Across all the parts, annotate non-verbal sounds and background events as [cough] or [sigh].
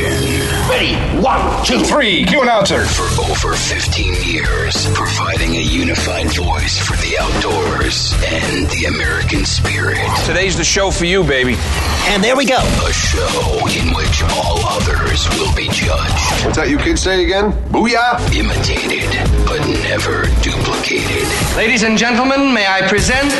Revolution. Ready? One, two, three. Cue announcer. For over 15 years, providing a unified voice for the outdoors and the American spirit. Today's the show for you, baby. And there we go. A show in which all others will be judged. What's that you kids say again? Booyah! Imitated, but never duplicated. Ladies and gentlemen, may I present,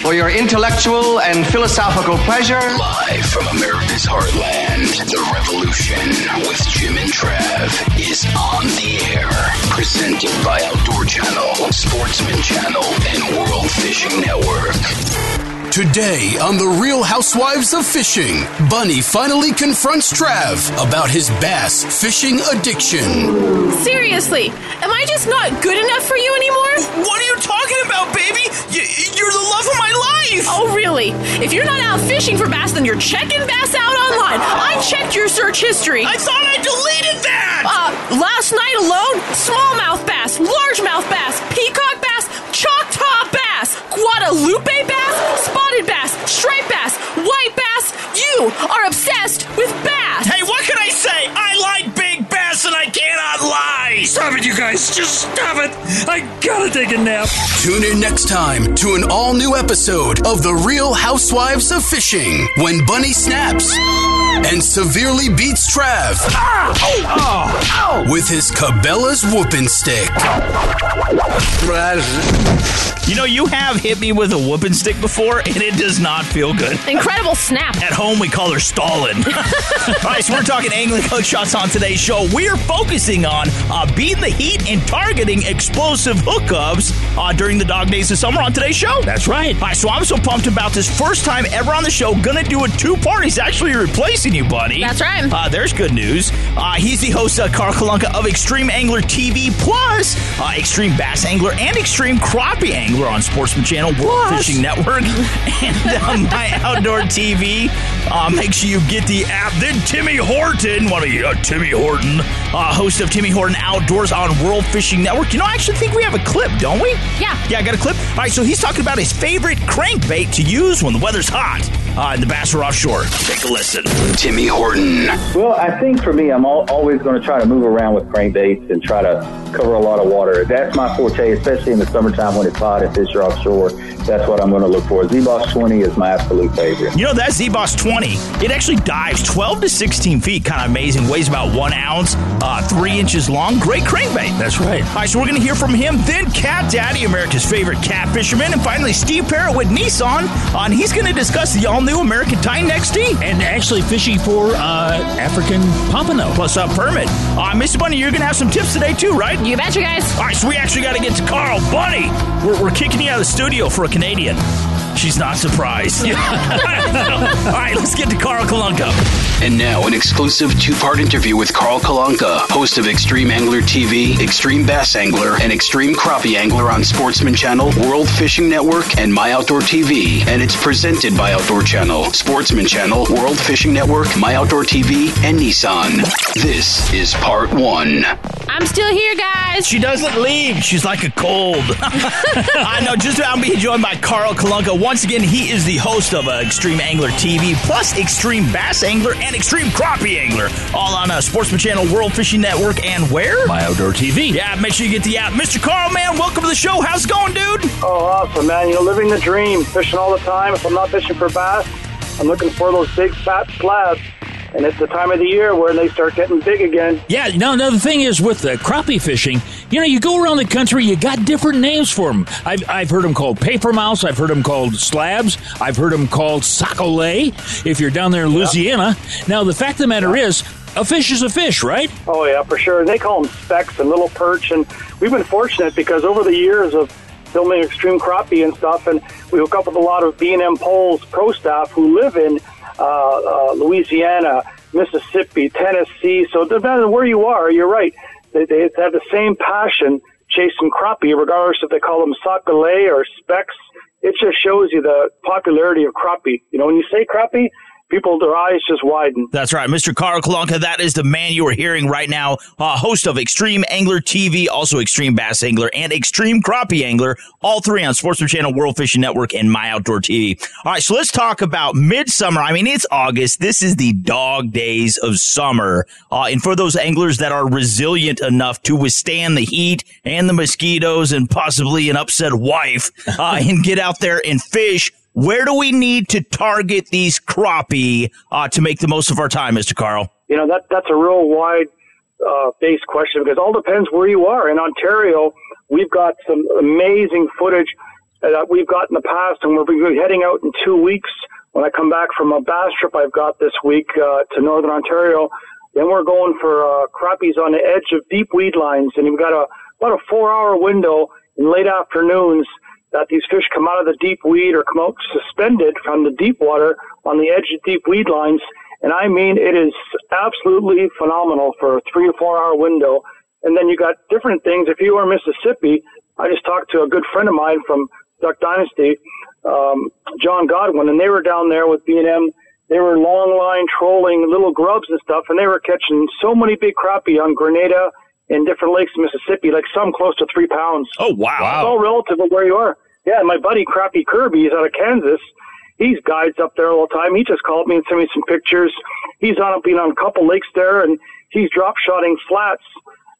for your intellectual and philosophical pleasure, Live from America's heartland, The Revolution with Jim and Trav is on the air. Presented by Outdoor Channel, Sportsman Channel, and World Fishing Network. Today on The Real Housewives of Fishing, Bunny finally confronts Trav about his bass fishing addiction. Seriously, am I just not good enough for you anymore? What are you talking about, baby? Y- you're the love of my life. Oh, really? If you're not out fishing for bass, then you're checking bass out online. I checked your search history. I thought I deleted that. Uh, last night alone, smallmouth bass, largemouth bass, peacock bass, bass, Guadalupe bass, spotted bass, striped bass, white bass. You are obsessed with bass. hey, what can I say? I like big bass and I cannot lie. Stop it, you guys! Just stop it! I gotta take a nap. Tune in next time to an all new episode of The Real Housewives of Fishing when Bunny snaps and severely beats Trav with his Cabela's whooping stick. You know, you have hit me with a whooping stick before, and it does not feel good. Incredible snap. At home, we call her Stalin. [laughs] All right, so we're talking angling hook shots on today's show. We are focusing on uh, beating the heat and targeting explosive hookups uh, during the dog days of summer on today's show. That's right. All right, so I'm so pumped about this. First time ever on the show. Gonna do a two part. He's actually replacing you, buddy. That's right. Uh, there's good news. Uh, he's the host, uh, Carl Kalonka of Extreme Angler TV Plus, uh, Extreme Bass Angler, and Extreme Crappie Angler on Sportsman Channel, World Fishing Network, [laughs] and uh, My Outdoor TV. Uh, make sure you get the app. Then Timmy Horton, what are you, uh, Timmy Horton, uh, host of Timmy Horton Outdoors on World Fishing Network. You know, I actually think we have a clip, don't we? Yeah. Yeah, I got a clip. All right, so he's talking about his favorite crankbait to use when the weather's hot uh, and the bass are offshore. Take a listen. Timmy Horton. Well, I think for me, I'm al- always going to try to move around with crankbaits and try to cover a lot of water. That's my forte, especially in the summertime when it's hot and fish are offshore. That's what I'm going to look for. Z-Boss 20 is my absolute favorite. You know, that Z-Boss 20, it actually dives 12 to 16 feet. Kind of amazing. Weighs about one ounce, uh, three inches long. Great crankbait. That's right. All right, so we're going to hear from him. Then Cat Daddy, America's favorite cat fisherman. And finally, Steve Parrott with Nissan. Uh, and he's going to discuss the all-new American Titan XD. And actually fishing for uh, African pompano. Plus a permit. Uh, Mr. Bunny, you're going to have some tips today too, right? You betcha, guys. All right, so we actually got to get to Carl. Bunny, we're, we're kicking you out of the studio for a Canadian. She's not surprised. [laughs] All right, let's get to Carl Kalonka. And now, an exclusive two part interview with Carl Kalonka, host of Extreme Angler TV, Extreme Bass Angler, and Extreme Crappie Angler on Sportsman Channel, World Fishing Network, and My Outdoor TV. And it's presented by Outdoor Channel, Sportsman Channel, World Fishing Network, My Outdoor TV, and Nissan. This is part one. I'm still here, guys. She doesn't leave. She's like a cold. [laughs] I know. Just about being joined by Carl Kalonka. Once again, he is the host of uh, Extreme Angler TV, plus Extreme Bass Angler and Extreme Crappie Angler, all on uh, Sportsman Channel, World Fishing Network, and where? My outdoor TV. Yeah, make sure you get the app. Mr. Carl, man, welcome to the show. How's it going, dude? Oh, awesome, man. You know, living the dream, fishing all the time. If I'm not fishing for bass, I'm looking for those big fat slabs. And it's the time of the year where they start getting big again. Yeah, now another thing is with the crappie fishing, you know, you go around the country, you got different names for them. I've, I've heard them called paper mouths, I've heard them called slabs, I've heard them called sac-a-lait if you're down there in Louisiana. Now, the fact of the matter is, a fish is a fish, right? Oh, yeah, for sure. And they call them specks and little perch. And we've been fortunate because over the years of filming extreme crappie and stuff, and we hook up with a lot of B&M Poles pro staff who live in uh, uh, Louisiana, Mississippi, Tennessee. So no matter where you are, you're right. They, they have the same passion chasing crappie, regardless if they call them sac-a-lait or specks. It just shows you the popularity of crappie. You know, when you say crappie, people their eyes just widen. That's right, Mr. Carl Kalonka. That is the man you are hearing right now, uh, host of Extreme Angler TV, also Extreme Bass Angler and Extreme Crappie Angler, all three on Sportsman Channel, World Fishing Network, and My Outdoor TV. All right, so let's talk about midsummer. I mean, it's August. This is the dog days of summer, uh, and for those anglers that are resilient enough to withstand the heat and the mosquitoes and possibly an upset wife, uh, and get out there and fish where do we need to target these crappie uh, to make the most of our time, Mr. Carl? You know, that that's a real wide uh, based question because it all depends where you are. In Ontario, we've got some amazing footage that we've got in the past, and we'll be heading out in two weeks. When I come back from a bass trip I've got this week uh, to Northern Ontario, then we're going for uh, crappies on the edge of deep weed lines, and we've got a about a four hour window in late afternoons that these fish come out of the deep weed or come out suspended from the deep water on the edge of deep weed lines. And I mean, it is absolutely phenomenal for a three or four hour window. And then you got different things. If you are Mississippi, I just talked to a good friend of mine from Duck Dynasty, um, John Godwin, and they were down there with B&M. They were long line trolling little grubs and stuff, and they were catching so many big crappie on Grenada in different lakes in Mississippi, like some close to three pounds. Oh wow! It's all relative of where you are. Yeah, my buddy Crappy Kirby is out of Kansas. He's guides up there all the time. He just called me and sent me some pictures. He's on up been on a couple lakes there, and he's drop shotting flats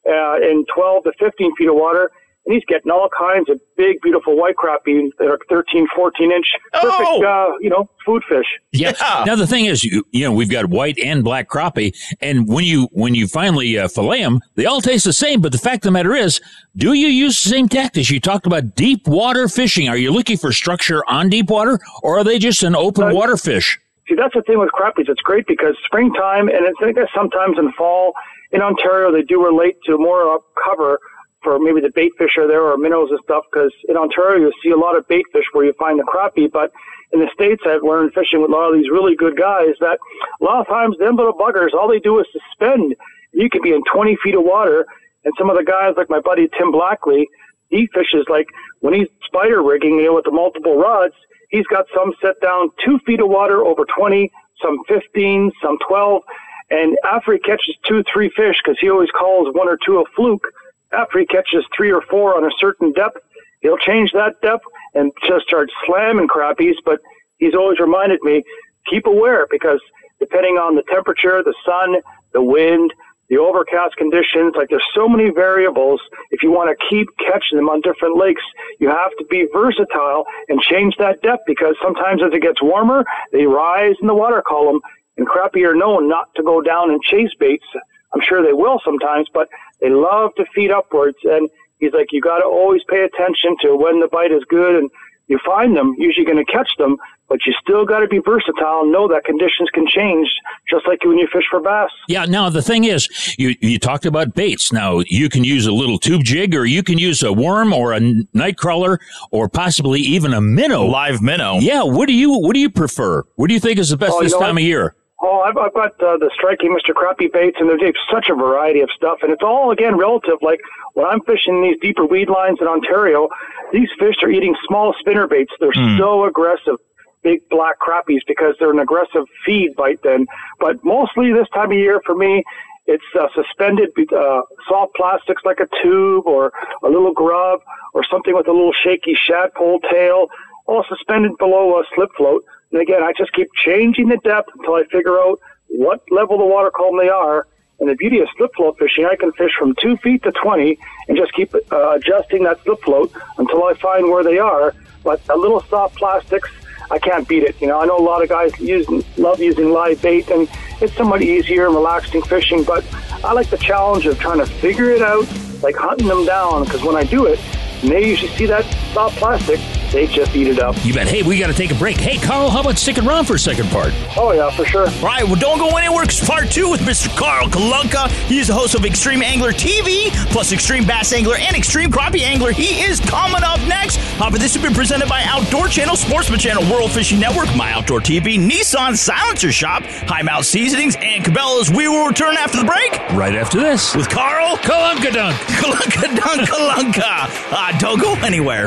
uh, in 12 to 15 feet of water and he's getting all kinds of big, beautiful white crappie that are 13, 14 inch, perfect, oh. uh, you know, food fish. Yeah. yeah. Now the thing is, you, you know, we've got white and black crappie, and when you when you finally uh, fillet them, they all taste the same. But the fact of the matter is, do you use the same tactics? You talked about deep water fishing. Are you looking for structure on deep water, or are they just an open water fish? See, that's the thing with crappies. It's great because springtime, and it's, I guess sometimes in fall in Ontario, they do relate to more uh, cover for maybe the bait fish are there or minnows and stuff because in Ontario you see a lot of bait fish where you find the crappie, but in the States I've learned fishing with a lot of these really good guys that a lot of times them little buggers, all they do is suspend. You could be in 20 feet of water and some of the guys like my buddy Tim Blackley, he fishes like when he's spider rigging, you know, with the multiple rods, he's got some set down two feet of water over 20, some 15, some 12. And after he catches two, three fish, because he always calls one or two a fluke, after he catches three or four on a certain depth, he'll change that depth and just start slamming crappies. But he's always reminded me, keep aware because depending on the temperature, the sun, the wind, the overcast conditions, like there's so many variables. If you want to keep catching them on different lakes, you have to be versatile and change that depth because sometimes as it gets warmer, they rise in the water column and crappie are known not to go down and chase baits. I'm sure they will sometimes, but they love to feed upwards. And he's like, you got to always pay attention to when the bite is good and you find them, usually going to catch them, but you still got to be versatile and know that conditions can change, just like when you fish for bass. Yeah. Now the thing is, you you talked about baits. Now you can use a little tube jig, or you can use a worm, or a night crawler, or possibly even a minnow, live minnow. Yeah. What do you What do you prefer? What do you think is the best oh, this time what? of year? Oh, I've, I've got uh, the Strike King Mr. Crappie baits, and there's such a variety of stuff, and it's all again relative. Like when I'm fishing these deeper weed lines in Ontario, these fish are eating small spinner baits. They're mm. so aggressive, big black crappies, because they're an aggressive feed bite. Then, but mostly this time of year for me, it's uh, suspended uh, soft plastics like a tube or a little grub or something with a little shaky shadpole tail, all suspended below a slip float and again, I just keep changing the depth until I figure out what level the water column they are. And the beauty of slip float fishing, I can fish from two feet to 20 and just keep uh, adjusting that slip float until I find where they are. But a little soft plastics, I can't beat it. You know, I know a lot of guys use, love using live bait, and it's somewhat easier and relaxing fishing. But I like the challenge of trying to figure it out, like hunting them down. Because when I do it, and you should see that soft plastic, they just eat it up. You bet. Hey, we got to take a break. Hey, Carl, how about sticking around for a second part? Oh, yeah, for sure. All right, well, don't go anywhere because part two with Mr. Carl Kalonka. He is the host of Extreme Angler TV, plus Extreme Bass Angler and Extreme Crappie Angler. He is coming up next. Uh, but this has been presented by Outdoor Channel, Sportsman Channel, World Fishing Network, My Outdoor TV, Nissan Silencer Shop, High Mountain Seasonings, and Cabela's. We will return after the break. Right after this. With Carl Kalunka Dunk. Kalunka Dunk Kalunka. [laughs] Uh, don't go anywhere.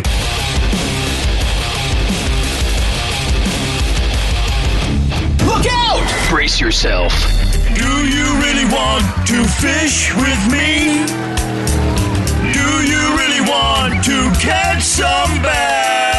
Look out! Brace yourself. Do you really want to fish with me? Do you really want to catch some bass?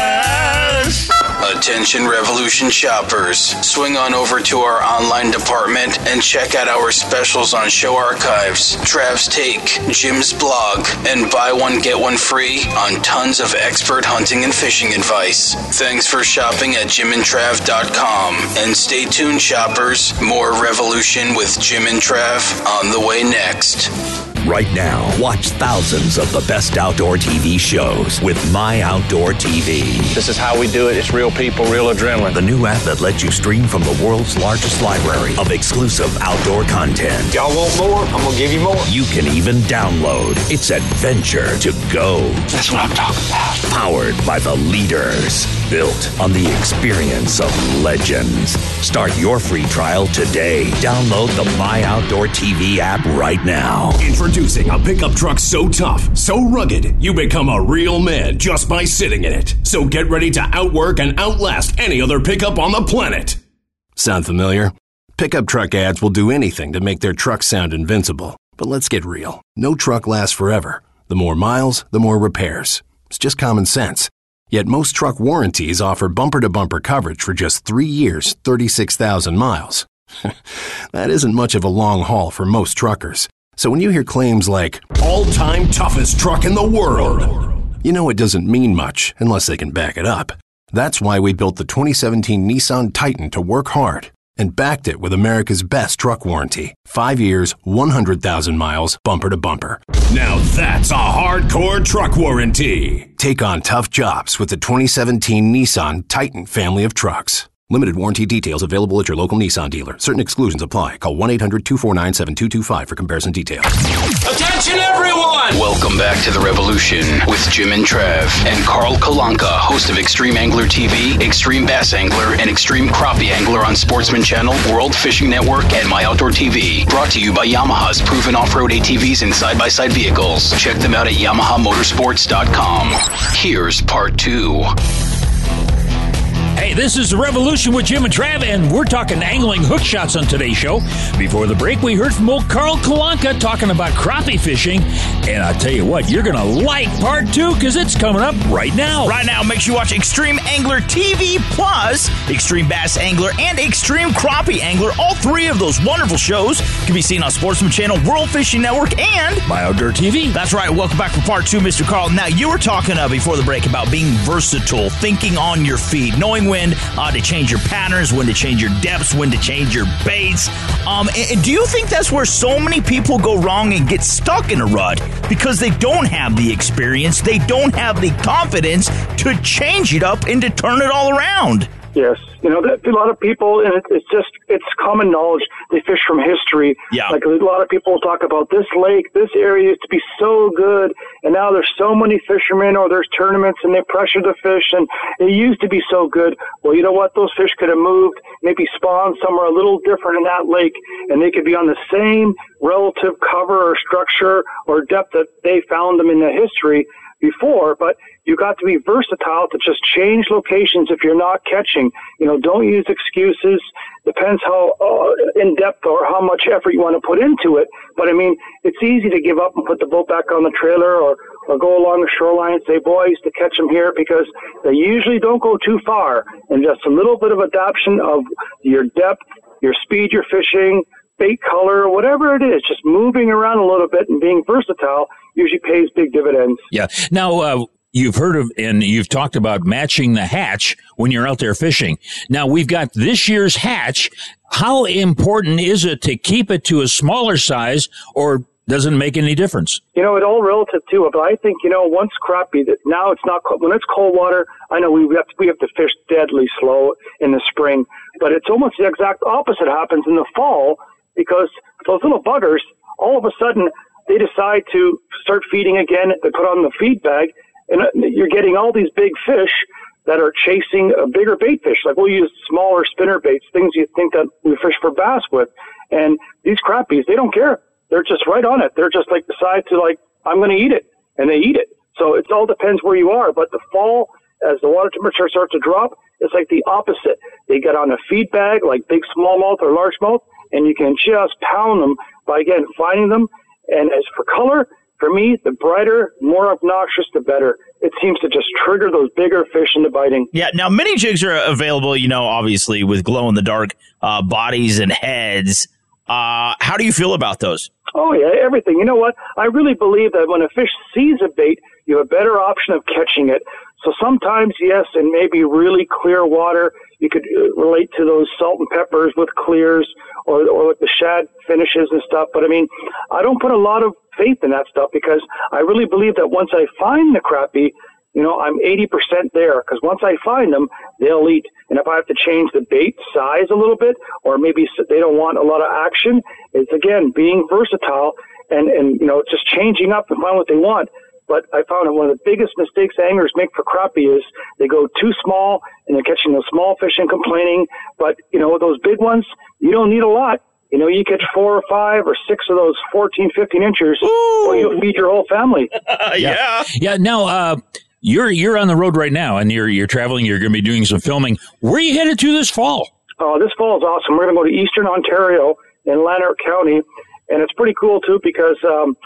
Attention Revolution shoppers. Swing on over to our online department and check out our specials on show archives, Trav's Take, Jim's blog, and buy one get one free on tons of expert hunting and fishing advice. Thanks for shopping at jimandtrav.com. And stay tuned, shoppers. More Revolution with Jim and Trav on the way next. Right now, watch thousands of the best outdoor TV shows with My Outdoor TV. This is how we do it. It's real people, real adrenaline. The new app that lets you stream from the world's largest library of exclusive outdoor content. Y'all want more? I'm going to give you more. You can even download. It's adventure to go. That's what I'm talking about. Powered by the leaders. Built on the experience of legends. Start your free trial today. Download the My Outdoor TV app right now. Introducing a pickup truck so tough, so rugged, you become a real man just by sitting in it. So get ready to outwork and outlast any other pickup on the planet. Sound familiar? Pickup truck ads will do anything to make their truck sound invincible. But let's get real. No truck lasts forever. The more miles, the more repairs. It's just common sense. Yet most truck warranties offer bumper to bumper coverage for just three years, 36,000 miles. [laughs] that isn't much of a long haul for most truckers. So when you hear claims like, all time toughest truck in the world, you know it doesn't mean much unless they can back it up. That's why we built the 2017 Nissan Titan to work hard and backed it with America's best truck warranty. Five years, 100,000 miles, bumper to bumper. Now that's a hardcore truck warranty. Take on tough jobs with the 2017 Nissan Titan family of trucks. Limited warranty details available at your local Nissan dealer. Certain exclusions apply. Call 1 800 249 7225 for comparison details. Attention, everyone! Welcome back to the Revolution with Jim and Trav and Carl Kalonka, host of Extreme Angler TV, Extreme Bass Angler, and Extreme Crappie Angler on Sportsman Channel, World Fishing Network, and My Outdoor TV. Brought to you by Yamaha's proven off-road ATVs and side-by-side vehicles. Check them out at YamahaMotorsports.com. Here's part two. Hey, this is the Revolution with Jim and Trav, and we're talking angling hook shots on today's show. Before the break, we heard from old Carl Kalonka talking about crappie fishing, and I tell you what, you're gonna like part two because it's coming up right now. Right now, make sure you watch Extreme Angler TV Plus, Extreme Bass Angler, and Extreme Crappie Angler. All three of those wonderful shows can be seen on Sportsman Channel, World Fishing Network, and My Outdoor TV. That's right. Welcome back for part two, Mr. Carl. Now, you were talking uh, before the break about being versatile, thinking on your feet, knowing when uh, to change your patterns, when to change your depths, when to change your baits. Um, and, and do you think that's where so many people go wrong and get stuck in a rut because they don't have the experience, they don't have the confidence to change it up and to turn it all around? Yes, you know, a lot of people, and it, it's just it's common knowledge. They fish from history. Yeah. Like a lot of people talk about this lake, this area used to be so good, and now there's so many fishermen, or there's tournaments, and they pressure the fish, and it used to be so good. Well, you know what? Those fish could have moved, maybe spawned somewhere a little different in that lake, and they could be on the same relative cover or structure or depth that they found them in the history before, but you got to be versatile to just change locations if you're not catching. You know, don't use excuses. Depends how uh, in depth or how much effort you want to put into it. But I mean, it's easy to give up and put the boat back on the trailer or, or go along the shoreline and say, boys, to catch them here because they usually don't go too far. And just a little bit of adaptation of your depth, your speed you're fishing, bait color, whatever it is, just moving around a little bit and being versatile usually pays big dividends. Yeah. Now, uh, you've heard of and you've talked about matching the hatch when you're out there fishing. Now, we've got this year's hatch. How important is it to keep it to a smaller size or doesn't make any difference? You know, it all relative too. But I think you know, once crappie, that now it's not when it's cold water. I know we have to, we have to fish deadly slow in the spring, but it's almost the exact opposite happens in the fall because those little buggers, all of a sudden, they decide to start feeding again. They put on the feed bag, and uh, you're getting all these big fish that are chasing a bigger bait fish. Like we'll use smaller spinner baits, things you think that we fish for bass with. And these crappies, they don't care. They're just right on it. They're just like decide to like, I'm going to eat it, and they eat it. So it all depends where you are. But the fall, as the water temperature starts to drop, it's like the opposite. They get on a feed bag, like big smallmouth or largemouth, and you can just pound them by again finding them. And as for color, for me, the brighter, more obnoxious, the better. It seems to just trigger those bigger fish into biting. Yeah, now mini jigs are available, you know, obviously with glow in the dark uh, bodies and heads. Uh, how do you feel about those? Oh yeah, everything. You know what? I really believe that when a fish sees a bait, you have a better option of catching it. So sometimes, yes, in maybe really clear water, you could uh, relate to those salt and peppers with clears or, or with the shad finishes and stuff. But I mean, I don't put a lot of faith in that stuff because I really believe that once I find the crappie, you know, I'm 80% there because once I find them, they'll eat. And if I have to change the bait size a little bit, or maybe they don't want a lot of action, it's again being versatile and, and, you know, just changing up and find what they want. But I found that one of the biggest mistakes anglers make for crappie is they go too small and they're catching those small fish and complaining. But, you know, those big ones, you don't need a lot. You know, you catch four or five or six of those 14, 15 inches, or you'll feed your whole family. [laughs] yeah. Yeah. Now, uh, you're you're on the road right now, and you're you're traveling. You're going to be doing some filming. Where are you headed to this fall? Oh, this fall is awesome. We're going to go to Eastern Ontario in Lanark County, and it's pretty cool too because um,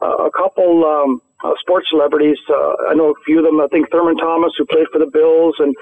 a couple um, uh, sports celebrities. Uh, I know a few of them. I think Thurman Thomas, who played for the Bills, and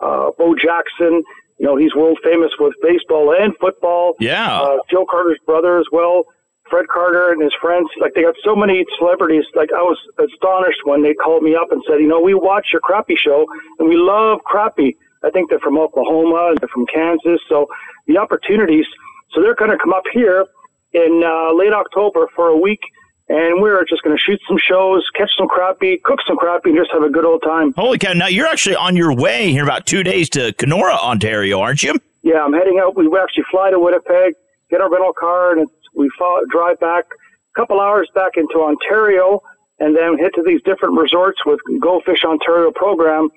uh, Bo Jackson. You know, he's world famous with baseball and football. Yeah. Uh, Joe Carter's brother as well. Fred Carter and his friends, like they got so many celebrities. Like I was astonished when they called me up and said, you know, we watch your crappie show and we love crappie. I think they're from Oklahoma, and they're from Kansas. So the opportunities, so they're going to come up here in uh, late October for a week and we're just going to shoot some shows, catch some crappie, cook some crappie, and just have a good old time. Holy cow! Now you're actually on your way here about two days to Kenora, Ontario, aren't you? Yeah, I'm heading out. We actually fly to Winnipeg, get our rental car, and we fly, drive back a couple hours back into Ontario, and then hit to these different resorts with Go Fish Ontario program.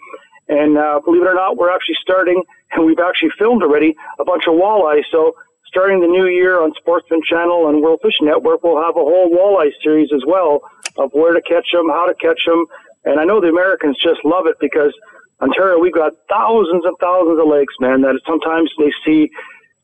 And uh, believe it or not, we're actually starting, and we've actually filmed already a bunch of walleye. So starting the new year on Sportsman Channel and World Fishing Network, we'll have a whole walleye series as well of where to catch them, how to catch them. And I know the Americans just love it because Ontario, we've got thousands and thousands of lakes, man, that sometimes they see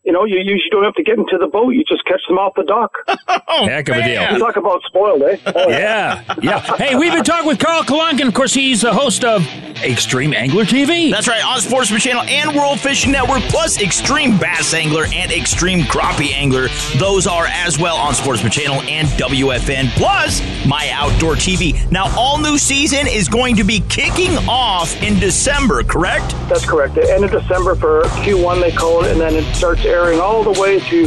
you know, you usually don't have to get into the boat. You just catch them off the dock. [laughs] oh, Heck of a deal. You talk about spoiled, eh? Oh, [laughs] yeah, yeah. Hey, we've been talking with Carl Kalonka, and of course, he's the host of Extreme Angler TV. That's right, on Sportsman Channel and World Fishing Network, plus Extreme Bass Angler and Extreme Crappie Angler. Those are as well on Sportsman Channel and WFN, plus My Outdoor TV. Now, all new season is going to be kicking off in December, correct? That's correct. The end of December for Q1, they call it, and then it starts airing all the way to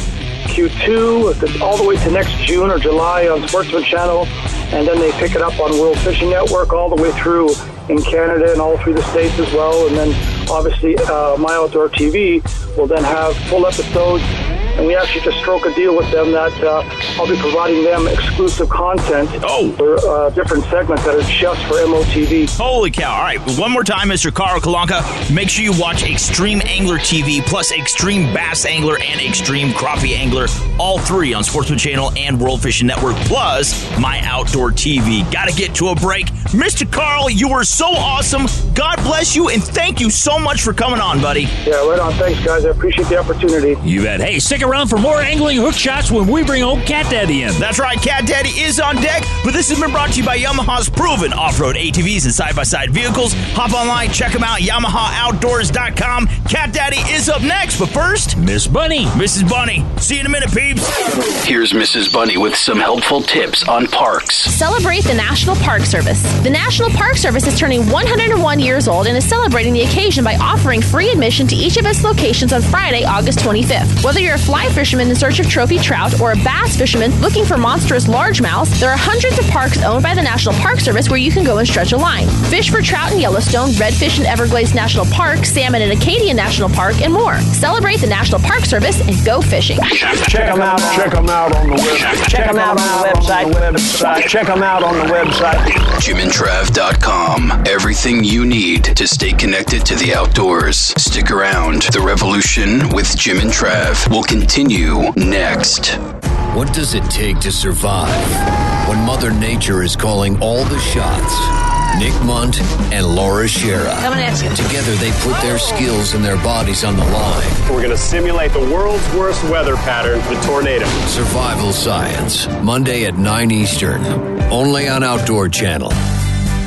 Q2, all the way to next June or July on Sportsman Channel, and then they pick it up on World Fishing Network all the way through in Canada and all through the States as well. And then obviously, uh, My Outdoor TV will then have full episodes and we actually just stroke a deal with them that uh, I'll be providing them exclusive content oh. for uh, different segments that are just for MOTV. Holy cow. All right, one more time, Mr. Carl Kalonka. Make sure you watch Extreme Angler TV, plus Extreme Bass Angler and Extreme Crappie Angler, all three on Sportsman Channel and World Fishing Network, plus My Outdoor TV. Got to get to a break. Mr. Carl, you were so awesome. God bless you, and thank you so much for coming on, buddy. Yeah, right on. Thanks, guys. I appreciate the opportunity. You bet. Hey, stick around for more angling hook shots when we bring old Cat Daddy in. That's right, Cat Daddy is on deck, but this has been brought to you by Yamaha's proven off-road ATVs and side-by-side vehicles. Hop online, check them out, YamahaOutdoors.com. Cat Daddy is up next, but first, Miss Bunny. Mrs. Bunny. See you in a minute, peeps. Here's Mrs. Bunny with some helpful tips on parks. Celebrate the National Park Service. The National Park Service is turning 101 years old and is celebrating the occasion by offering free admission to each of its locations on Friday, August 25th. Whether you're a fly fisherman in search of trophy trout or a bass fisherman looking for monstrous largemouths, there are hundreds of parks owned by the National Park Service where you can go and stretch a line. Fish for trout in Yellowstone, redfish in Everglades National Park, salmon in Acadia National Park, and more. Celebrate the National Park Service and go fishing. Check them out. Check them out on the web. Check them out on the website. Website. Check them out on the website. JimandTrav.com. Everything you need to stay connected to the outdoors. Stick around. The revolution with Jim and Trav will continue next. What does it take to survive when Mother Nature is calling all the shots? Nick Munt and Laura Shera. Coming at you. Together, they put their skills and their bodies on the line. We're going to simulate the world's worst weather pattern, the tornado. Survival Science, Monday at 9 Eastern, only on Outdoor Channel.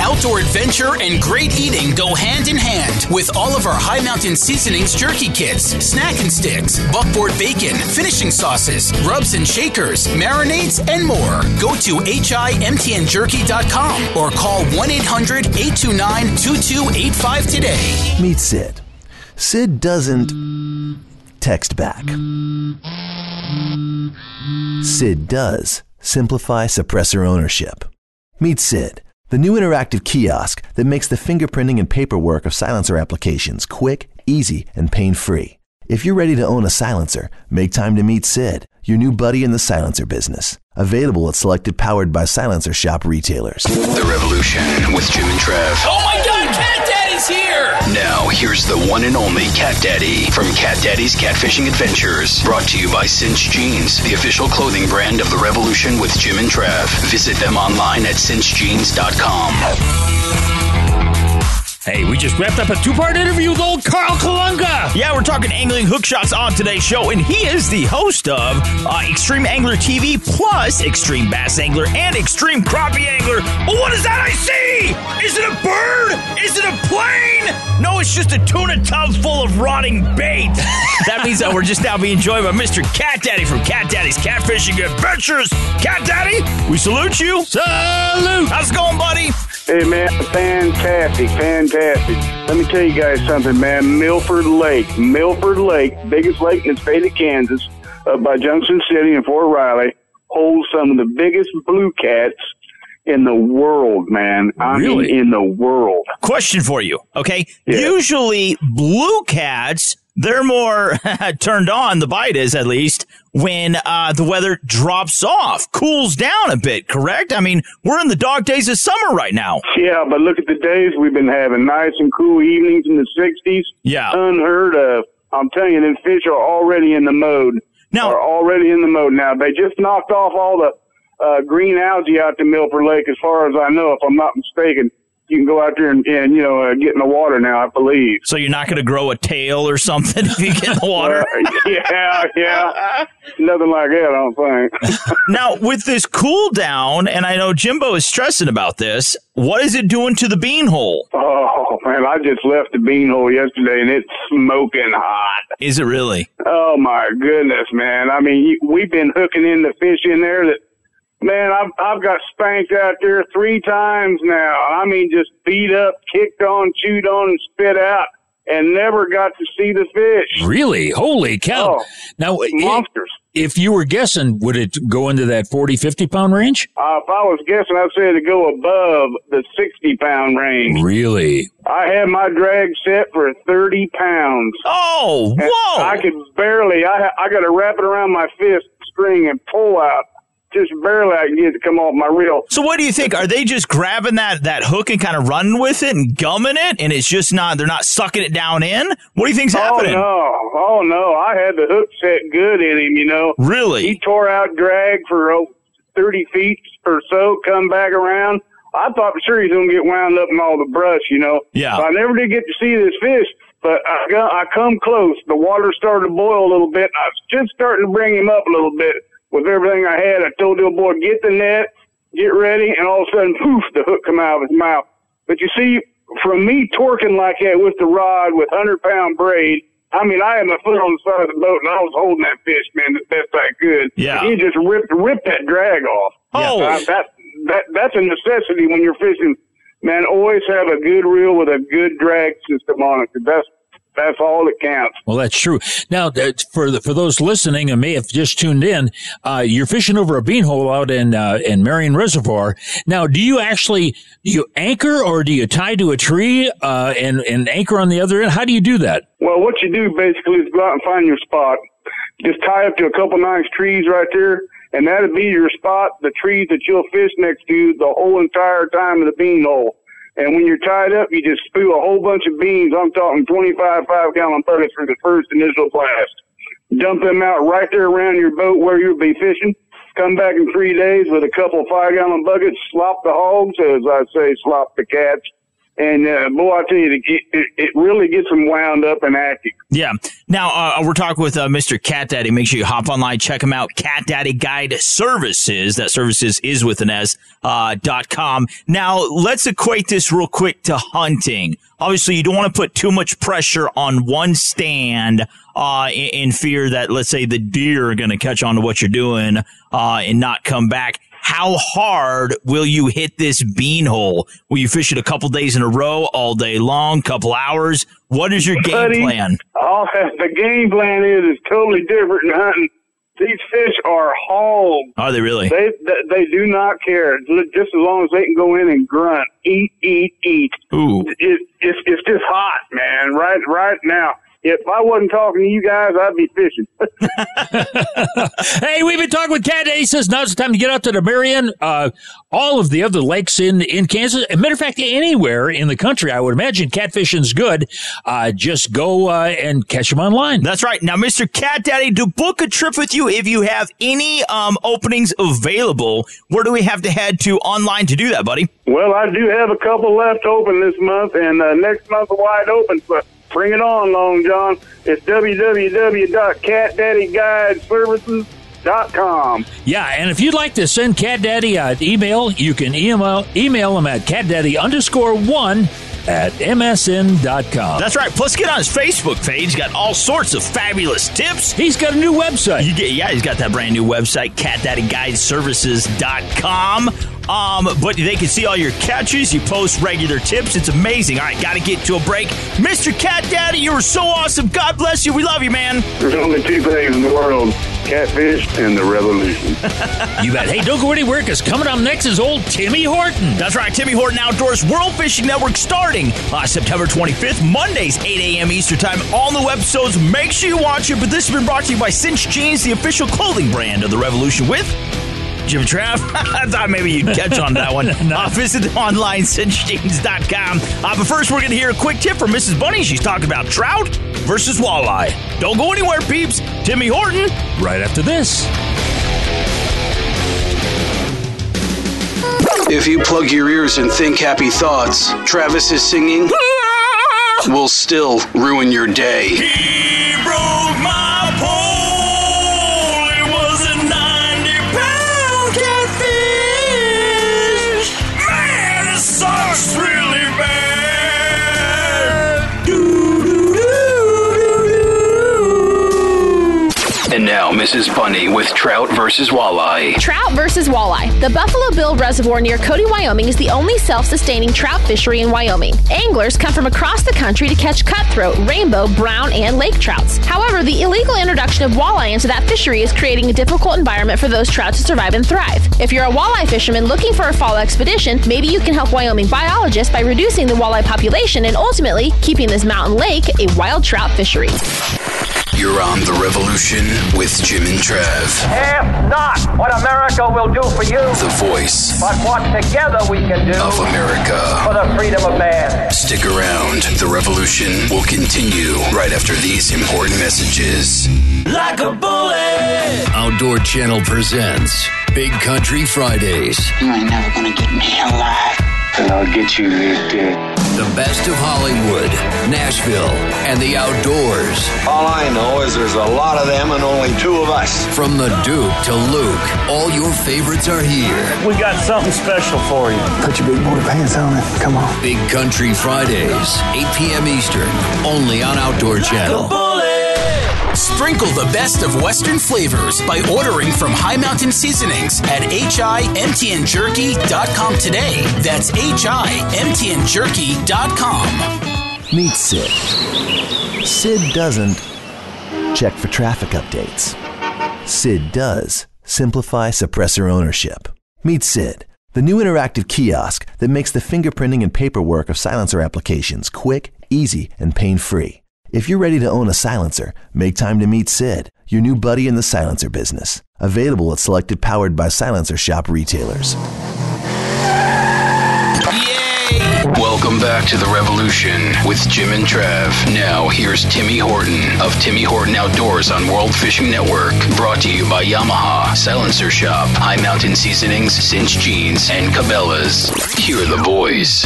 Outdoor adventure and great eating go hand in hand with all of our High Mountain Seasonings jerky kits, snack and sticks, buckboard bacon, finishing sauces, rubs and shakers, marinades, and more. Go to HIMTNJerky.com or call 1 800 829 2285 today. Meet Sid. Sid doesn't text back. Sid does simplify suppressor ownership. Meet Sid, the new interactive kiosk that makes the fingerprinting and paperwork of silencer applications quick, easy, and pain free. If you're ready to own a silencer, make time to meet Sid, your new buddy in the silencer business. Available at selected powered by silencer shop retailers. The Revolution with Jim and Trav. Oh my God, Cat Daddy's here! Now, here's the one and only Cat Daddy from Cat Daddy's Catfishing Adventures. Brought to you by Cinch Jeans, the official clothing brand of The Revolution with Jim and Trav. Visit them online at cinchjeans.com. Hey, we just wrapped up a two part interview with old Carl Kalonka. Yeah, we're talking angling hook shots on today's show, and he is the host of uh, Extreme Angler TV plus Extreme Bass Angler and Extreme Crappie Angler. Well, what is that I see? Is it a bird? Is it a plane? No, it's just a tuna tub full of rotting bait. [laughs] that means that we're just now being joined by Mr. Cat Daddy from Cat Daddy's Catfishing Adventures. Cat Daddy, we salute you. Salute. How's it going, buddy? Hey man, fantastic, fantastic. Let me tell you guys something, man. Milford Lake, Milford Lake, biggest lake in the state of Kansas, up by Junction City and Fort Riley, holds some of the biggest blue cats in the world, man. I Really? mean, in the world. Question for you, okay? Usually, blue cats, they're more [laughs] turned on, the bite is at least, when uh, the weather drops off, cools down a bit, correct? I mean, we're in the dog days of summer right now. Yeah, but look at the days we've been having. Nice and cool evenings in the 60s. Yeah. Unheard of. I'm telling you, them fish are already in the mode. Now, are already in the mode now. They just knocked off all the uh, green algae out to Milford Lake, as far as I know, if I'm not mistaken. You can go out there and, and you know, uh, get in the water now, I believe. So you're not going to grow a tail or something [laughs] if you get in the water? [laughs] Uh, yeah, yeah. Nothing like that, I don't think. [laughs] now, with this cool down, and I know Jimbo is stressing about this, what is it doing to the bean hole? Oh, man, I just left the bean hole yesterday and it's smoking hot. Is it really? Oh my goodness, man! I mean, we've been hooking in the fish in there that, man, I've I've got spanked out there three times now. I mean, just beat up, kicked on, chewed on, and spit out, and never got to see the fish. Really? Holy cow. Oh, now, monsters. If you were guessing, would it go into that 40, 50 pound range? Uh, if I was guessing, I'd say to go above the sixty pound range. Really? I had my drag set for thirty pounds. Oh, whoa! I could barely. I I got to wrap it around my fist string and pull out. Just barely, I can get it to come off my reel. So what do you think? Are they just grabbing that that hook and kind of running with it and gumming it, and it's just not? They're not sucking it down in. What do you think's oh, happening? Oh no! Oh no! I had the hook set good in him. You know. Really? He tore out drag for oh, thirty feet or so. Come back around. I thought for sure he's gonna get wound up in all the brush. You know. Yeah. So I never did get to see this fish, but I got, I come close. The water started to boil a little bit. I was just starting to bring him up a little bit with everything I had. I told the old boy, get the net, get ready, and all of a sudden, poof, the hook come out of his mouth. But you see, from me torquing like that with the rod with hundred pound braid, I mean, I had my foot on the side of the boat and I was holding that fish, man, the best I could. Yeah. He just ripped ripped that drag off. Oh. Uh, that that that's a necessity when you're fishing. Man, always have a good reel with a good drag system on it. That's that's all that counts. Well, that's true. Now, uh, for the, for those listening and may have just tuned in, uh, you're fishing over a beanhole out in uh, in Marion Reservoir. Now, do you actually do you anchor or do you tie to a tree uh, and and anchor on the other end? How do you do that? Well, what you do basically is go out and find your spot. Just tie up to a couple nice trees right there and that'll be your spot, the trees that you'll fish next to the whole entire time of the bean hole. And when you're tied up, you just spew a whole bunch of beans. I'm talking 25 five gallon buckets for the first initial blast. Dump them out right there around your boat where you'll be fishing. Come back in three days with a couple five gallon buckets, slop the hogs, as I say, slop the cats. And uh, boy, I tell you, it, it, really gets them wound up and active. Yeah. Now uh, we're talking with uh, Mr. Cat Daddy. Make sure you hop online, check him out. Cat Daddy Guide Services. That services is with an S. Uh, dot com. Now let's equate this real quick to hunting. Obviously, you don't want to put too much pressure on one stand uh, in, in fear that, let's say, the deer are going to catch on to what you're doing uh, and not come back how hard will you hit this bean hole? Will you fish it a couple days in a row, all day long, couple hours? What is your game Buddy, plan? All, [laughs] the game plan is is totally different in hunting. These fish are hogs. Are they really? They, they they do not care. Just as long as they can go in and grunt, eat, eat, eat. Ooh. It, it's it's just hot, man. Right right now. If I wasn't talking to you guys, I'd be fishing. [laughs] hey, we've been talking with Cat. He says now's the time to get out to the Marion, uh, all of the other lakes in, in Kansas. As a matter of fact, anywhere in the country, I would imagine catfishing's good. Uh, just go uh, and catch them online. That's right. Now, Mr. Cat Daddy, to book a trip with you, if you have any um, openings available, where do we have to head to online to do that, buddy? well, I do have a couple left open this month, and uh, next month are wide open. So bring it on, Long John. It's www.catdaddyguideservices.com. Yeah, and if you'd like to send Cat Daddy an email, you can email email him at catdaddy underscore one at msn.com. That's right. Plus, get on his Facebook page. He's got all sorts of fabulous tips. He's got a new website. You get, yeah, he's got that brand new website, catdaddyguideservices.com. Um, but they can see all your catches. You post regular tips. It's amazing. All right, got to get to a break. Mr. Cat Daddy, you were so awesome. God bless you. We love you, man. There's only two things in the world catfish and the revolution. [laughs] you bet. Hey, don't go anywhere because coming up next is old Timmy Horton. That's right. Timmy Horton Outdoors World Fishing Network starting uh, September 25th, Mondays, 8 a.m. Eastern Time. All new episodes. Make sure you watch it. But this has been brought to you by Cinch Jeans, the official clothing brand of the Revolution with Jim Trav. [laughs] I thought maybe you'd catch on that one. [laughs] no. uh, visit them online, cinchjeans.com. Uh, but first, we're going to hear a quick tip from Mrs. Bunny. She's talking about trout versus walleye. Don't go anywhere, peeps. Timmy Horton. Right after this. If you plug your ears and think happy thoughts, Travis's singing [laughs] will still ruin your day. Mrs. Bunny with trout versus walleye. Trout versus walleye. The Buffalo Bill Reservoir near Cody, Wyoming is the only self sustaining trout fishery in Wyoming. Anglers come from across the country to catch cutthroat, rainbow, brown, and lake trouts. However, the illegal introduction of walleye into that fishery is creating a difficult environment for those trout to survive and thrive. If you're a walleye fisherman looking for a fall expedition, maybe you can help Wyoming biologists by reducing the walleye population and ultimately keeping this mountain lake a wild trout fishery. You're on the revolution with Jim and Trav. Half not what America will do for you, The voice but what together we can do of America. for the freedom of man. Stick around. The revolution will continue right after these important messages. Like a bullet. Outdoor Channel presents Big Country Fridays. You ain't never gonna get me alive. And I'll get you dead. The best of Hollywood, Nashville, and the outdoors. All I know is there's a lot of them and only two of us. From the Duke to Luke, all your favorites are here. We got something special for you. Put your big boy pants on and come on. Big Country Fridays, 8 p.m. Eastern, only on Outdoor Channel. Sprinkle the best of Western flavors by ordering from High Mountain Seasonings at himtnjerky.com today. That's himtnjerky.com. Meet Sid. Sid doesn't check for traffic updates. Sid does simplify suppressor ownership. Meet Sid, the new interactive kiosk that makes the fingerprinting and paperwork of silencer applications quick, easy, and pain free. If you're ready to own a silencer, make time to meet Sid, your new buddy in the silencer business. Available at selected powered by Silencer Shop retailers. Yay! Welcome back to the revolution with Jim and Trav. Now, here's Timmy Horton of Timmy Horton Outdoors on World Fishing Network. Brought to you by Yamaha, Silencer Shop, High Mountain Seasonings, Cinch Jeans, and Cabela's. Here are the boys.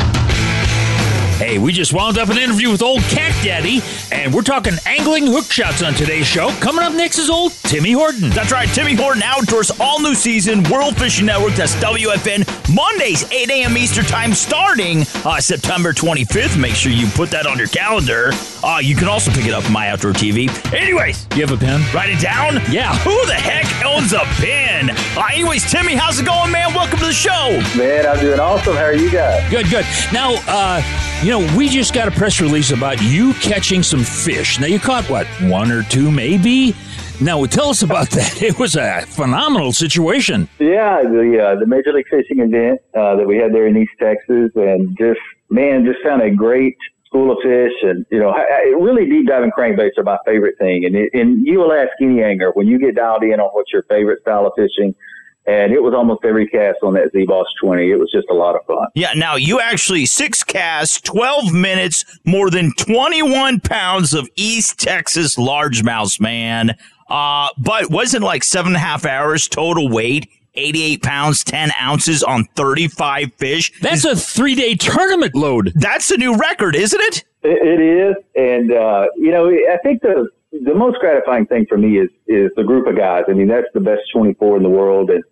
Hey, we just wound up an interview with old Cat Daddy, and we're talking angling hook shots on today's show. Coming up next is old Timmy Horton. That's right, Timmy Horton Outdoors, all new season, World Fishing Network. That's WFN, Mondays, 8 a.m. Eastern Time, starting uh, September 25th. Make sure you put that on your calendar. Uh, you can also pick it up on My Outdoor TV. Anyways, you have a pen? Write it down? Yeah. Who the heck owns a pen? Uh, anyways, Timmy, how's it going, man? Welcome to the show. Man, I'm doing awesome. How are you guys? Good, good. Now, uh, you know, we just got a press release about you catching some fish. Now, you caught what, one or two, maybe? Now, tell us about [laughs] that. It was a phenomenal situation. Yeah, the uh, the Major League Fishing event uh, that we had there in East Texas, and just man, just found a great school of fish, and you know, I, I, really deep diving crankbaits are my favorite thing. And it, and you will ask any angler when you get dialed in on what's your favorite style of fishing. And it was almost every cast on that Z Boss 20. It was just a lot of fun. Yeah, now you actually six casts, 12 minutes, more than 21 pounds of East Texas largemouth, man. Uh, but wasn't like seven and a half hours total weight. 88 pounds, 10 ounces on 35 fish. That's a three day tournament load. That's a new record, isn't it? It, it is. And, uh, you know, I think the, the most gratifying thing for me is, is the group of guys. I mean, that's the best 24 in the world. And,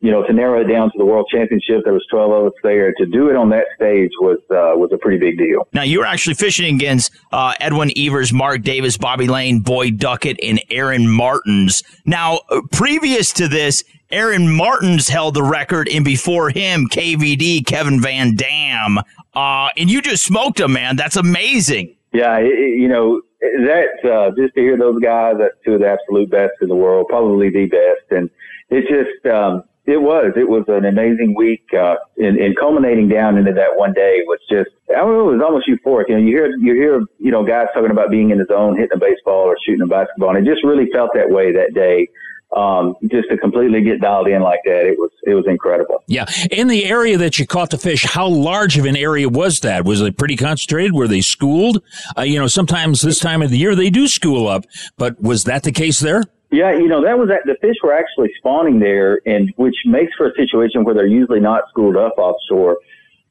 you know, to narrow it down to the world championship, there was 12 of us there. To do it on that stage was, uh, was a pretty big deal. Now, you were actually fishing against, uh, Edwin Evers, Mark Davis, Bobby Lane, Boyd Duckett, and Aaron Martens. Now, uh, previous to this, Aaron Martens held the record, and before him, KVD, Kevin Van Dam. Uh, and you just smoked him, man. That's amazing. Yeah, it, you know, that uh, just to hear those guys, that's two of the absolute best in the world, probably the best. And it just, um, it was, it was an amazing week, uh, and, and culminating down into that one day was just, I don't know, it was almost euphoric. You know, you hear, you hear, you know, guys talking about being in the zone, hitting a baseball or shooting a basketball, and it just really felt that way that day um, just to completely get dialed in like that, it was it was incredible. Yeah, in the area that you caught the fish, how large of an area was that? Was it pretty concentrated? Were they schooled? Uh, you know, sometimes this time of the year they do school up, but was that the case there? Yeah, you know that was that the fish were actually spawning there, and which makes for a situation where they're usually not schooled up offshore.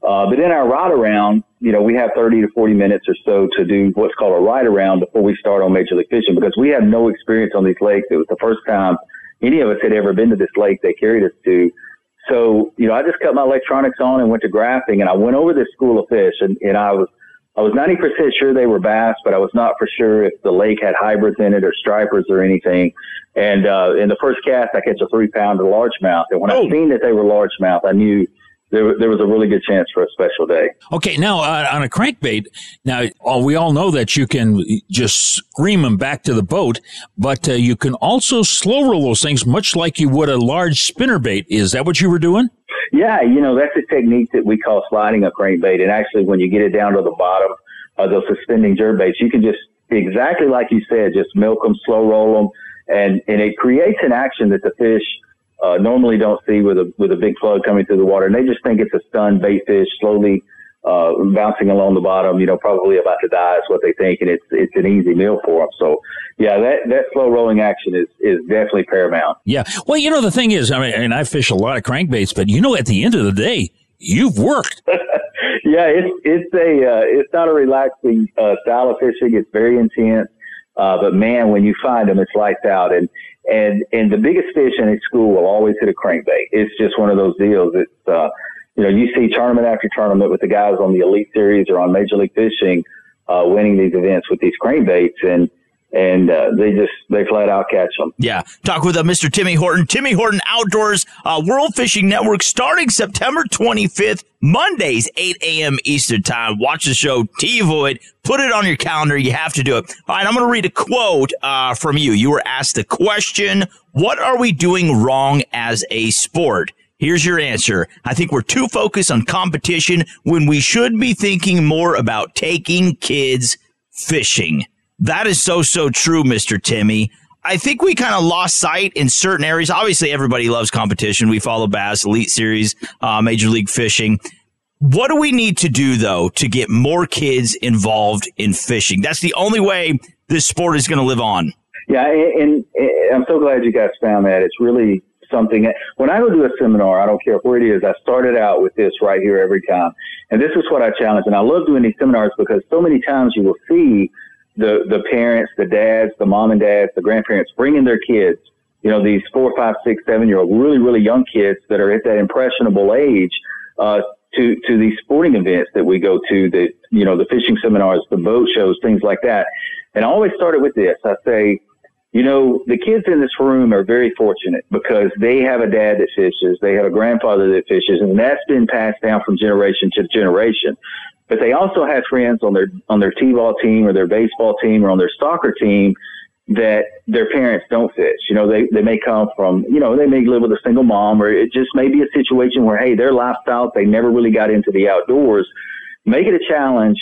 Uh, but in our ride around, you know, we have 30 to 40 minutes or so to do what's called a ride around before we start on Major League Fishing because we have no experience on these lakes. It was the first time any of us had ever been to this lake they carried us to. So, you know, I just cut my electronics on and went to graphing and I went over this school of fish and, and I was, I was 90% sure they were bass, but I was not for sure if the lake had hybrids in it or stripers or anything. And, uh, in the first cast, I catch a three pounder largemouth. And when I seen that they were largemouth, I knew there, there was a really good chance for a special day. Okay, now uh, on a crankbait, now uh, we all know that you can just scream them back to the boat, but uh, you can also slow roll those things much like you would a large spinner bait. Is that what you were doing? Yeah, you know, that's a technique that we call sliding a crankbait. And actually, when you get it down to the bottom of those suspending jerk baits, you can just, exactly like you said, just milk them, slow roll them, and, and it creates an action that the fish – uh, normally don't see with a with a big flood coming through the water, and they just think it's a stunned bait fish slowly uh, bouncing along the bottom. You know, probably about to die is what they think, and it's it's an easy meal for them. So, yeah, that that slow rolling action is is definitely paramount. Yeah. Well, you know, the thing is, I mean, and I fish a lot of crankbaits, but you know, at the end of the day, you've worked. [laughs] yeah, it's it's a uh, it's not a relaxing uh, style of fishing. It's very intense. Uh, but man, when you find them, it's lights out. And and and the biggest fish in a school will always hit a crankbait. It's just one of those deals. It's uh, you know you see tournament after tournament with the guys on the Elite Series or on Major League Fishing uh, winning these events with these crankbaits, and and uh, they just they flat out catch them. Yeah, talk with uh, Mr. Timmy Horton. Timmy Horton Outdoors uh, World Fishing Network starting September 25th, Mondays 8 a.m. Eastern Time. Watch the show, TiVo it, put it on your calendar. You have to do it. All right, I'm going to read a quote uh, from you. You were asked the question: What are we doing wrong as a sport? Here's your answer. I think we're too focused on competition when we should be thinking more about taking kids fishing. That is so, so true, Mr. Timmy. I think we kind of lost sight in certain areas. Obviously, everybody loves competition. We follow Bass, Elite Series, uh, Major League Fishing. What do we need to do though to get more kids involved in fishing? That's the only way this sport is going to live on. Yeah, and, and I'm so glad you guys found that. It's really something. When I go do a seminar, I don't care where it is. I started out with this right here every time, and this is what I challenge. And I love doing these seminars because so many times you will see the the parents, the dads, the mom and dads, the grandparents bringing their kids. You know, these four, five, six, seven year old, really, really young kids that are at that impressionable age. Uh, to, to these sporting events that we go to, the, you know, the fishing seminars, the boat shows, things like that. And I always start it with this. I say, you know, the kids in this room are very fortunate because they have a dad that fishes, they have a grandfather that fishes, and that's been passed down from generation to generation. But they also have friends on their on their t-ball team or their baseball team or on their soccer team that their parents don't fish. You know, they they may come from, you know, they may live with a single mom or it just may be a situation where hey, their lifestyle they never really got into the outdoors. Make it a challenge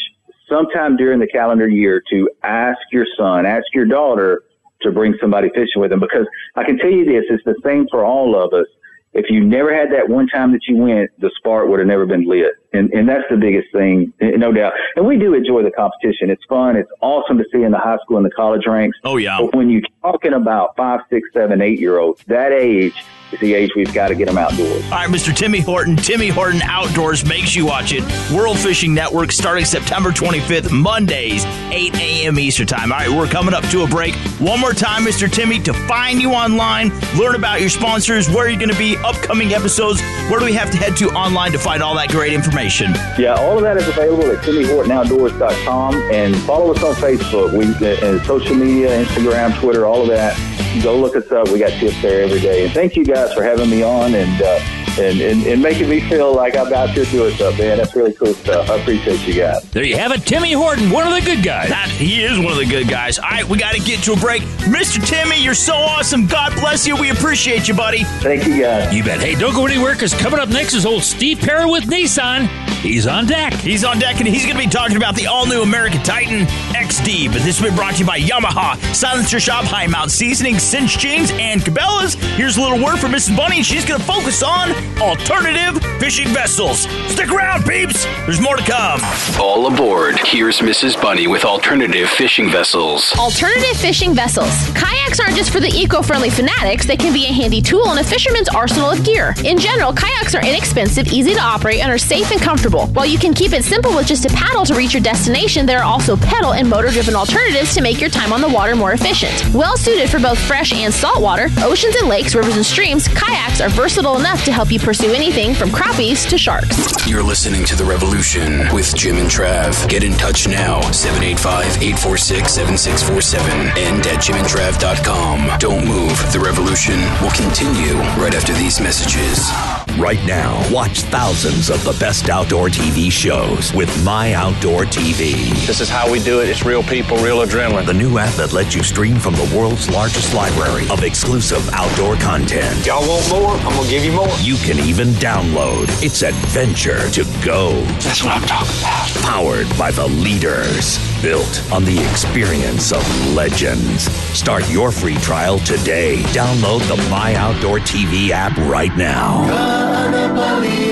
sometime during the calendar year to ask your son, ask your daughter to bring somebody fishing with them because I can tell you this, it's the same for all of us. If you never had that one time that you went, the spark would have never been lit. And, and that's the biggest thing, no doubt. And we do enjoy the competition. It's fun. It's awesome to see in the high school and the college ranks. Oh, yeah. But when you're talking about five, six, seven, eight year olds, that age the age we've got to get them outdoors. All right, Mr. Timmy Horton. Timmy Horton Outdoors makes you watch it. World Fishing Network starting September 25th, Mondays, 8 a.m. Eastern Time. All right, we're coming up to a break. One more time, Mr. Timmy, to find you online, learn about your sponsors, where you're going to be, upcoming episodes. Where do we have to head to online to find all that great information? Yeah, all of that is available at TimmyHortonOutdoors.com and follow us on Facebook. We uh, social media, Instagram, Twitter, all of that. Go look us up. We got tips there every day. And thank you guys for having me on and uh, and, and, and making me feel like I'm out here doing stuff, man. That's really cool stuff. I appreciate you guys. There you have it, Timmy Horton, one of the good guys. That he is one of the good guys. All right, we got to get to a break. Mr. Timmy, you're so awesome. God bless you. We appreciate you, buddy. Thank you, guys. You bet. Hey, don't go anywhere because coming up next is old Steve Perry with Nissan. He's on deck. He's on deck, and he's going to be talking about the all new American Titan XD. But this has been brought to you by Yamaha, Silencer Shop, High Mount Seasoning, Cinch Jeans, and Cabela's. Here's a little word from Mrs. Bunny. She's going to focus on alternative fishing vessels. Stick around, peeps. There's more to come. All aboard. Here's Mrs. Bunny with alternative fishing vessels. Alternative fishing vessels. Kayaks aren't just for the eco friendly fanatics, they can be a handy tool in a fisherman's arsenal of gear. In general, kayaks are inexpensive, easy to operate, and are safe and comfortable. While you can keep it simple with just a paddle to reach your destination, there are also pedal and motor driven alternatives to make your time on the water more efficient. Well suited for both fresh and salt water, oceans and lakes, rivers and streams, kayaks are versatile enough to help you pursue anything from crappies to sharks. You're listening to The Revolution with Jim and Trav. Get in touch now, 785 846 7647 and at jimandtrav.com. Don't move. The Revolution will continue right after these messages. Right now, watch thousands of the best outdoor TV shows with My Outdoor TV. This is how we do it. It's real people, real adrenaline. The new app that lets you stream from the world's largest library of exclusive outdoor content. Y'all want more? I'm gonna give you more. You can even download. It's adventure to go. That's what I'm talking about. Powered by the leaders. Built on the experience of legends. Start your free trial today. Download the My Outdoor TV app right now.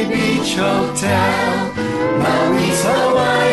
Beach Hotel, Maui's Hotel.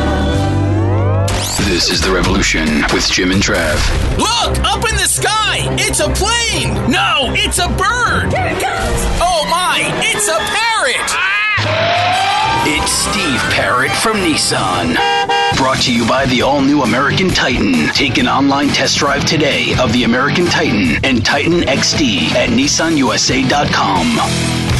This is The Revolution with Jim and Trav. Look, up in the sky! It's a plane! No, it's a bird! Here it comes! Oh my, it's a parrot! Ah! It's Steve Parrot from Nissan. Brought to you by the all new American Titan. Take an online test drive today of the American Titan and Titan XD at nissanusa.com.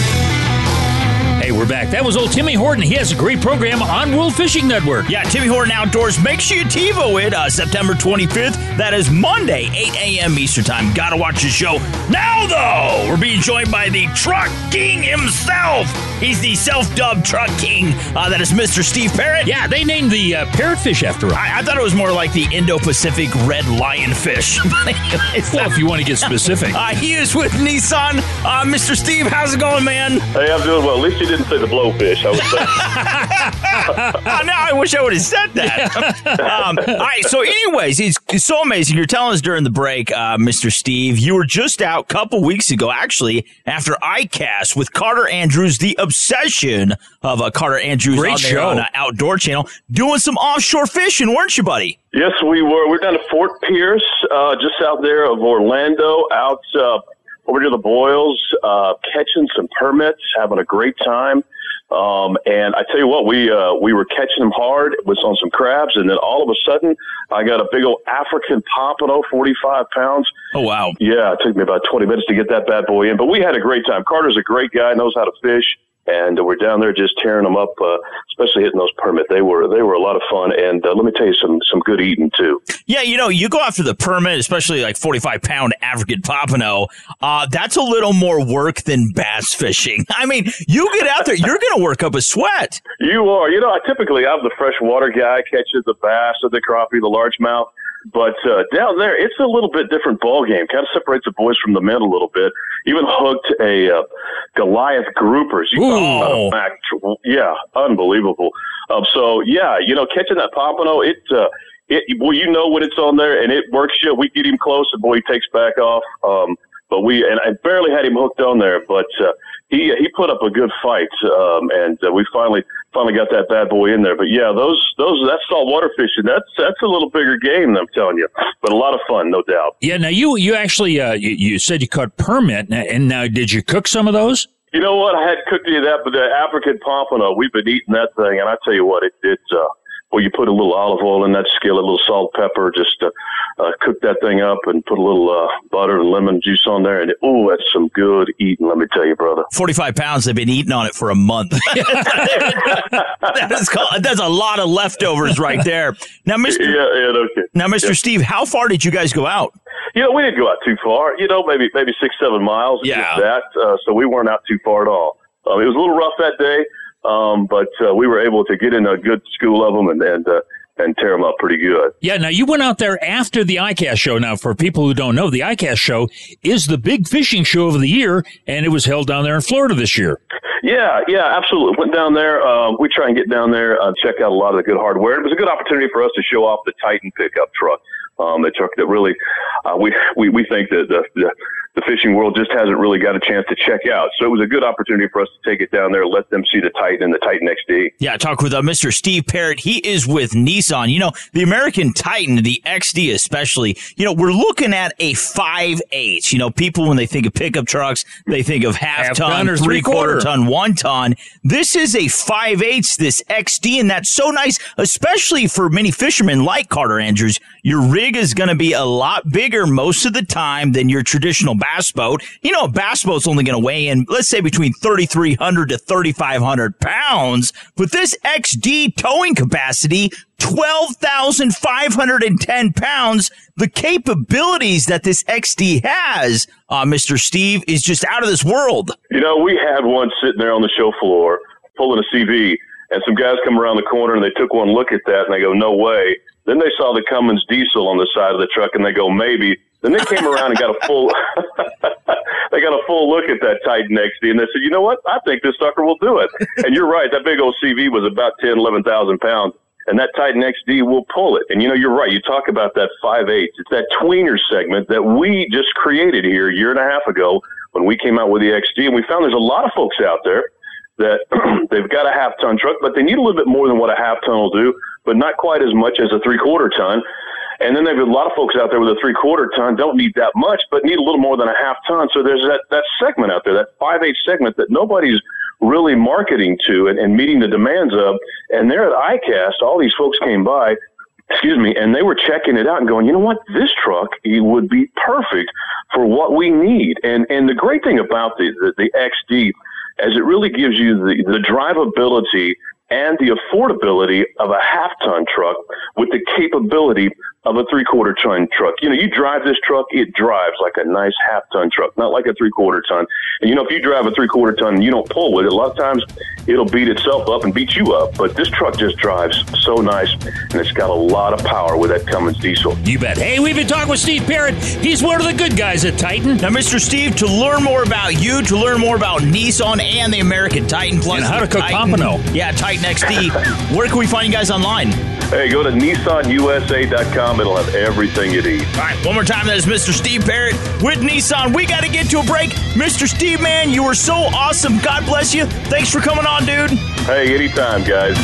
Hey, we're back. That was old Timmy Horton. He has a great program on World Fishing Network. Yeah, Timmy Horton Outdoors. Make sure you TiVo it uh, September 25th. That is Monday, 8 a.m. Eastern Time. Gotta watch the show. Now, though, we're being joined by the Truck King himself. He's the self dubbed Truck King. Uh, that is Mr. Steve Parrott. Yeah, they named the uh, parrotfish after him. I-, I thought it was more like the Indo Pacific red lionfish. [laughs] well, if you want to get specific. [laughs] Uh, he is with Nissan. Uh, Mr. Steve, how's it going, man? Hey, I'm doing well. At least you didn't say the blowfish. I would say. [laughs] oh, no, I wish I would have said that. [laughs] um, all right. So, anyways, it's, it's so amazing. You're telling us during the break, uh, Mr. Steve, you were just out a couple weeks ago, actually, after ICAST with Carter Andrews, the obsession of uh, Carter Andrews Great on there show. on uh, Outdoor Channel, doing some offshore fishing, weren't you, buddy? yes, we were. We're down to Fort Pierce, uh, just out there of Orlando, out uh, over near the Boils, uh, catching some permits, having a great time. Um, and I tell you what, we uh, we were catching them hard. It was on some crabs, and then all of a sudden, I got a big old African pompano, forty five pounds. Oh wow! Yeah, it took me about twenty minutes to get that bad boy in, but we had a great time. Carter's a great guy, knows how to fish, and we're down there just tearing them up, uh, especially hitting those permit. They were they were a lot of fun, and uh, let me tell you some some good eating too. Yeah, you know, you go after the permit, especially like 45 pound African pompano. Uh, that's a little more work than bass fishing. [laughs] I mean, you get out there, you're going to work up a sweat. You are. You know, I typically I'm the freshwater guy, catches the bass or the crappie, the largemouth. But uh, down there, it's a little bit different ball game. Kind of separates the boys from the men a little bit. Even hooked a uh, Goliath groupers. You a mac- yeah, unbelievable. Um, so yeah, you know, catching that pompano, it. Uh, it, well, you know when it's on there and it works you. We get him close and boy, he takes back off. Um, but we, and I barely had him hooked on there, but, uh, he, he put up a good fight. Um, and uh, we finally, finally got that bad boy in there. But yeah, those, those, that's saltwater fishing. That's, that's a little bigger game, I'm telling you, but a lot of fun, no doubt. Yeah, now you you actually uh, you, you said you caught permit, and now did you cook some of those? You know what? I hadn't cooked any of that, but the African pompano, we've been eating that thing, and I tell you what, it, it's, uh, well, you put a little olive oil in that skillet, a little salt, pepper, just uh, uh, cook that thing up and put a little uh, butter and lemon juice on there. And oh, that's some good eating, let me tell you, brother. 45 pounds, they've been eating on it for a month. [laughs] [laughs] that is called, that's a lot of leftovers right there. Now, Mr. Yeah, yeah, okay. Now, Mr. Yeah. Steve, how far did you guys go out? You know, we didn't go out too far. You know, maybe maybe six, seven miles. Yeah. that. Uh, so we weren't out too far at all. Um, it was a little rough that day, um, but uh, we were able to get in a good school of them and and uh, and tear them up pretty good. Yeah, now you went out there after the ICAST show. Now, for people who don't know, the ICAST show is the big fishing show of the year, and it was held down there in Florida this year. Yeah, yeah, absolutely. Went down there. Uh, we try and get down there, uh, check out a lot of the good hardware. It was a good opportunity for us to show off the Titan pickup truck. Um, the truck that really, uh, we, we, we think that the, the, the fishing world just hasn't really got a chance to check out. So it was a good opportunity for us to take it down there, let them see the Titan and the Titan XD. Yeah, I talk with uh, Mr. Steve Parrott. He is with Nissan. You know, the American Titan, the XD especially, you know, we're looking at a 5.8. You know, people, when they think of pickup trucks, they think of half, Half ton, ton or three quarter three-quarter. ton, one ton. This is a 5.8, this XD, and that's so nice, especially for many fishermen like Carter Andrews. Your rig is going to be a lot bigger most of the time than your traditional bass boat. You know, a bass boat's only going to weigh in, let's say between 3,300 to 3,500 pounds, but this XD towing capacity, 12,510 pounds. The capabilities that this XD has, uh, Mr. Steve, is just out of this world. You know, we had one sitting there on the show floor pulling a CV, and some guys come around the corner and they took one look at that and they go, no way. Then they saw the Cummins diesel on the side of the truck and they go, maybe. Then they came around and got a full, [laughs] they got a full look at that Titan XD and they said, you know what? I think this sucker will do it. [laughs] and you're right. That big old CV was about 10, 11,000 pounds. And that Titan XD will pull it. And you know, you're right. You talk about that 5 8 It's that tweener segment that we just created here a year and a half ago when we came out with the XD. And we found there's a lot of folks out there that [clears throat] they've got a half ton truck, but they need a little bit more than what a half ton will do, but not quite as much as a three quarter ton. And then there's a lot of folks out there with a three quarter ton don't need that much, but need a little more than a half ton. So there's that, that segment out there, that five eight segment that nobody's really marketing to and, and meeting the demands of. And there at ICAST, all these folks came by, excuse me, and they were checking it out and going, you know what, this truck it would be perfect for what we need. And and the great thing about the the, the XD is it really gives you the, the drivability and the affordability of a half ton truck with the capability of a three quarter ton truck. You know, you drive this truck, it drives like a nice half ton truck, not like a three quarter ton. And you know, if you drive a three quarter ton and you don't pull with it, a lot of times it'll beat itself up and beat you up. But this truck just drives so nice and it's got a lot of power with that Cummins diesel. You bet. Hey, we've been talking with Steve Parrott. He's one of the good guys at Titan. Now, Mr. Steve, to learn more about you, to learn more about Nissan and the American Titan Plus, And how to cook Titan, pompano. Yeah, Titan XD. Where can we find you guys online? Hey, go to nissanusa.com. It'll have everything you need. All right, one more time. That is Mr. Steve Parrott with Nissan. We got to get to a break. Mr. Steve, man, you were so awesome. God bless you. Thanks for coming on, dude. Hey, anytime, guys.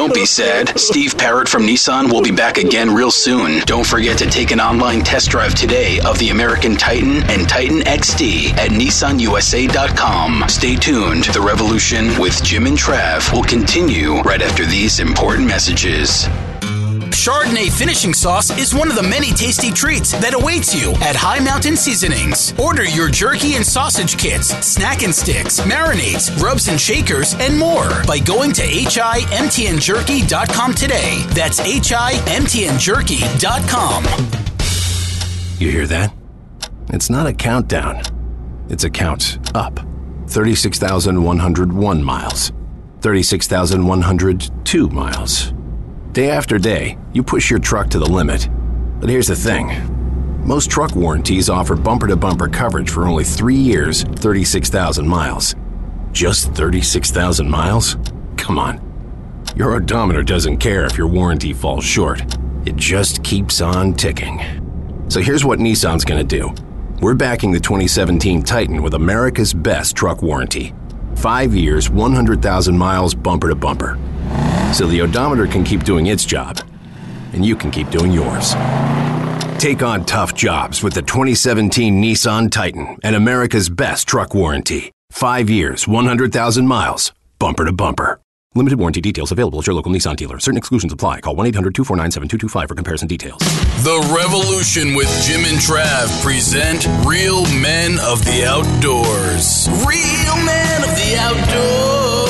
Don't be sad. Steve Parrott from Nissan will be back again real soon. Don't forget to take an online test drive today of the American Titan and Titan XD at nissanusa.com. Stay tuned. The revolution with Jim and Trav will continue right after these important messages. Chardonnay finishing sauce is one of the many tasty treats that awaits you at High Mountain Seasonings. Order your jerky and sausage kits, snack and sticks, marinades, rubs and shakers, and more by going to himtnjerky.com today. That's himtnjerky.com. You hear that? It's not a countdown. It's a count up. 36,101 miles. 36,102 miles. Day after day, you push your truck to the limit. But here's the thing most truck warranties offer bumper to bumper coverage for only three years, 36,000 miles. Just 36,000 miles? Come on. Your odometer doesn't care if your warranty falls short, it just keeps on ticking. So here's what Nissan's gonna do we're backing the 2017 Titan with America's best truck warranty. Five years, 100,000 miles bumper to bumper. So the odometer can keep doing its job, and you can keep doing yours. Take on tough jobs with the 2017 Nissan Titan and America's best truck warranty. Five years, 100,000 miles, bumper to bumper. Limited warranty details available at your local Nissan dealer. Certain exclusions apply. Call 1 800 249 7225 for comparison details. The Revolution with Jim and Trav present Real Men of the Outdoors. Real Men of the Outdoors.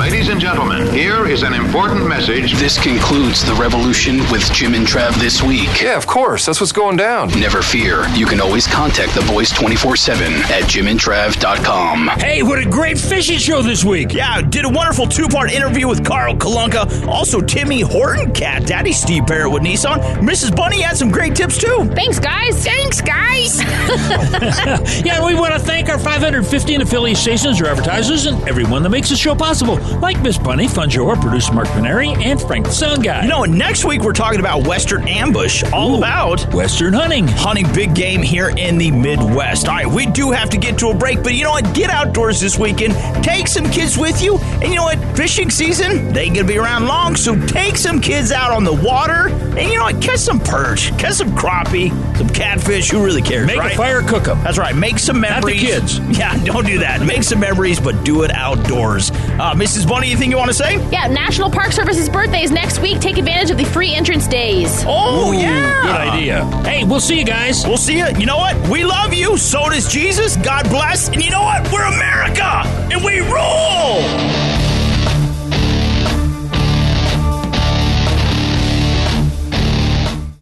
Ladies and gentlemen, here is an important message. This concludes the revolution with Jim and Trav this week. Yeah, of course. That's what's going down. Never fear. You can always contact the boys 24 7 at jimandtrav.com. Hey, what a great fishing show this week. Yeah, did a wonderful two part interview with Carl Kalonka. Also, Timmy Horton, Cat Daddy, Steve Parrott with Nissan. Mrs. Bunny had some great tips too. Thanks, guys. Thanks, guys. [laughs] yeah, we want to thank our 515 affiliate stations, our advertisers, and everyone that makes the show possible, like Miss Bunny, Funjo, our producer Mark Paneri, and Frank the Sound Guy. You know, and next week we're talking about Western Ambush, all about Western hunting. Hunting big game here in the Midwest. All right, we do have to get to a break, but you know what? Get outdoors this weekend. Take some kids with you. And you know what? Fishing season, they ain't gonna be around long, so take some kids out on the water. And you know what? Catch some perch, catch some crappie, some catfish. Who really cares? Make right? a fire, cook them. That's right. Make some memories. Not the kids. [laughs] Yeah, don't do that. Make some memories, but do it outdoors. Uh, Mrs. Is Bunny, anything you want to say? Yeah, National Park Service's birthday is next week. Take advantage of the free entrance days. Oh, Ooh, yeah. Good idea. Hey, we'll see you guys. We'll see you. You know what? We love you. So does Jesus. God bless. And you know what? We're America and we rule.